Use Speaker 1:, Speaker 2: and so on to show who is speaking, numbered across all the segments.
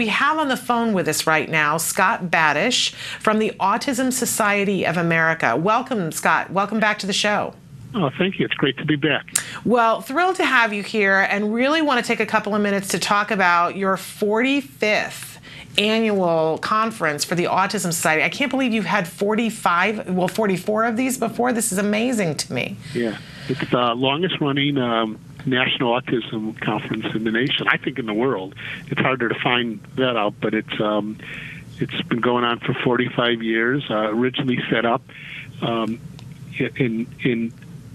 Speaker 1: we have on the phone with us right now Scott Badesch from the Autism Society of America. Welcome, Scott. Welcome back to the show.
Speaker 2: Oh, thank you. It's great to be back.
Speaker 1: Well, thrilled to have you here and really want to take a couple of minutes to talk about your 45th annual conference for the Autism Society. I can't believe you've had 45, well, 44 of these before. This is amazing to me.
Speaker 2: Yeah, it's the longest running um, national autism conference in the nation. I think in the world. It's harder to find that out, but it's um, it's been going on for 45 years. Uh, originally set up um, in in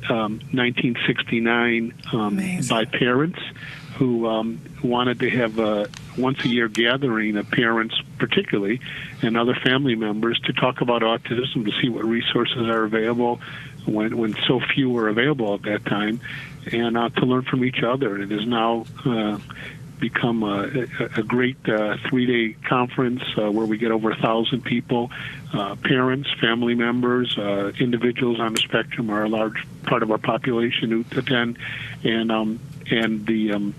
Speaker 2: um, 1969 um, by parents who um, wanted to have a once a year gathering of parents, particularly, and other family members to talk about autism, to see what resources are available when when so few were available at that time, and uh, to learn from each other. It is now. Uh, become a, a great uh, three-day conference uh, where we get over a thousand people, uh, parents, family members, uh, individuals on the spectrum are a large part of our population who attend, and um, and the um,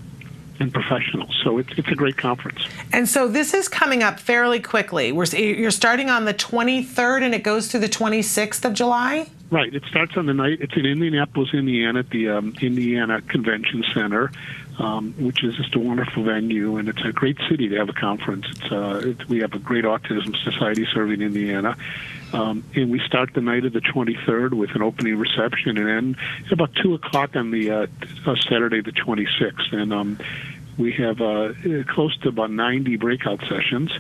Speaker 2: and professionals. So it's, it's a great conference.
Speaker 1: And so this is coming up fairly quickly. We're, you're starting on the 23rd and it goes to the 26th of July?
Speaker 2: Right. It starts on the night. It's in Indianapolis, Indiana, at the um, Indiana Convention Center, um, which is just a wonderful venue, and it's a great city to have a conference. It's, uh, we have a great autism society serving Indiana. Um, and we start the night of the 23rd with an opening reception, and then about two o'clock on the uh, uh, Saturday the 26th. And um, we have uh, close to about 90 breakout sessions,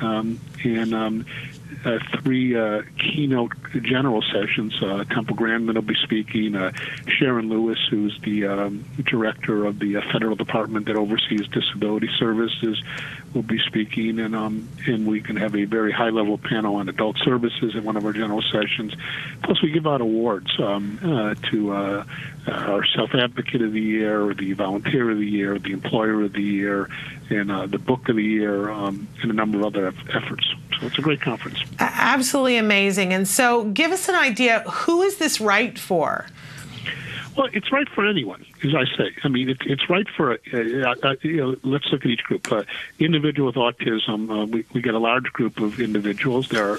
Speaker 2: um, and um, uh, three uh, keynote general sessions. Uh, Temple Grandin will be speaking. Uh, Sharon Lewis, who's the um, director of the uh, federal department that oversees disability services, will be speaking, and um, and we can have a very high level panel on adult services in one of our general sessions. Plus, we give out awards um, uh, to our self advocate of the year, or the volunteer of the year, or the employer of the year, and the book of the year, um, and a number of other efforts. It's a great conference.
Speaker 1: Absolutely amazing. And so, give us an idea who is this right for?
Speaker 2: Well, it's right for anyone, as I say. I mean, it, it's right for, uh, uh, you know, let's look at each group. Uh, individual with autism, uh, we, we get a large group of individuals. There are,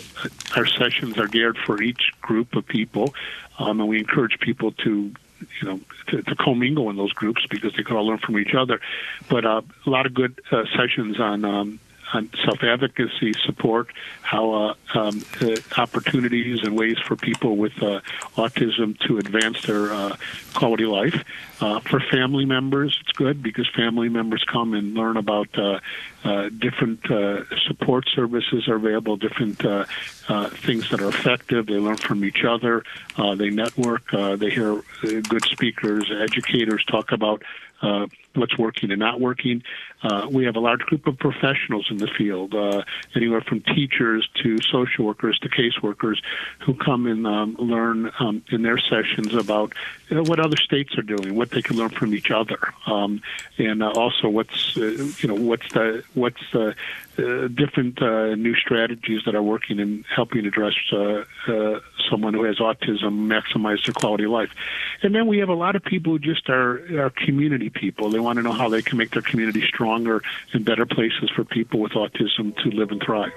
Speaker 2: our sessions are geared for each group of people, um, and we encourage people to you know to, to commingle in those groups because they can all learn from each other. But uh, a lot of good uh, sessions on um, on self advocacy support, how uh, um, uh, opportunities and ways for people with uh, autism to advance their uh, quality life. Uh, for family members, it's good because family members come and learn about uh, different support services are available, different things that are effective. They learn from each other. they network. they hear good speakers, educators talk about what's working and not working. Uh, we have a large group of professionals in the field, uh, anywhere from teachers to social workers to caseworkers, who come and um, learn um, in their sessions about you know, what other states are doing, what they can learn from each other, um, and uh, also what's uh, you know what's the what's the uh, different uh, new strategies that are working in helping address uh, uh, someone who has autism, maximize their quality of life. And then we have a lot of people who just are, are community people. They want to know how they can make their community stronger and better places for people with autism to live and thrive.